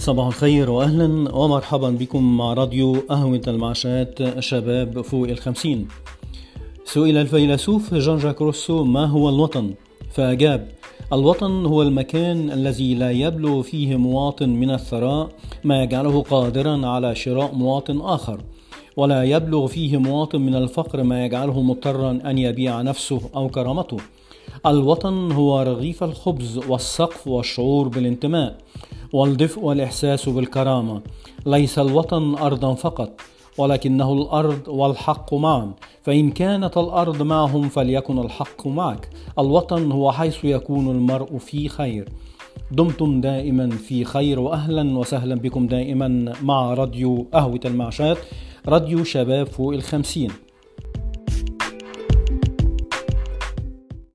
صباح الخير واهلا ومرحبا بكم مع راديو قهوة المعشات شباب فوق الخمسين. سئل الفيلسوف جان جاك روسو ما هو الوطن؟ فأجاب الوطن هو المكان الذي لا يبلغ فيه مواطن من الثراء ما يجعله قادرا على شراء مواطن آخر. ولا يبلغ فيه مواطن من الفقر ما يجعله مضطرا أن يبيع نفسه أو كرامته. الوطن هو رغيف الخبز والسقف والشعور بالانتماء. والدفء والإحساس بالكرامة. ليس الوطن أرضا فقط ولكنه الأرض والحق معا. فإن كانت الأرض معهم فليكن الحق معك. الوطن هو حيث يكون المرء في خير. دمتم دائما في خير وأهلا وسهلا بكم دائما مع راديو قهوة المعشات راديو شباب فوق الخمسين.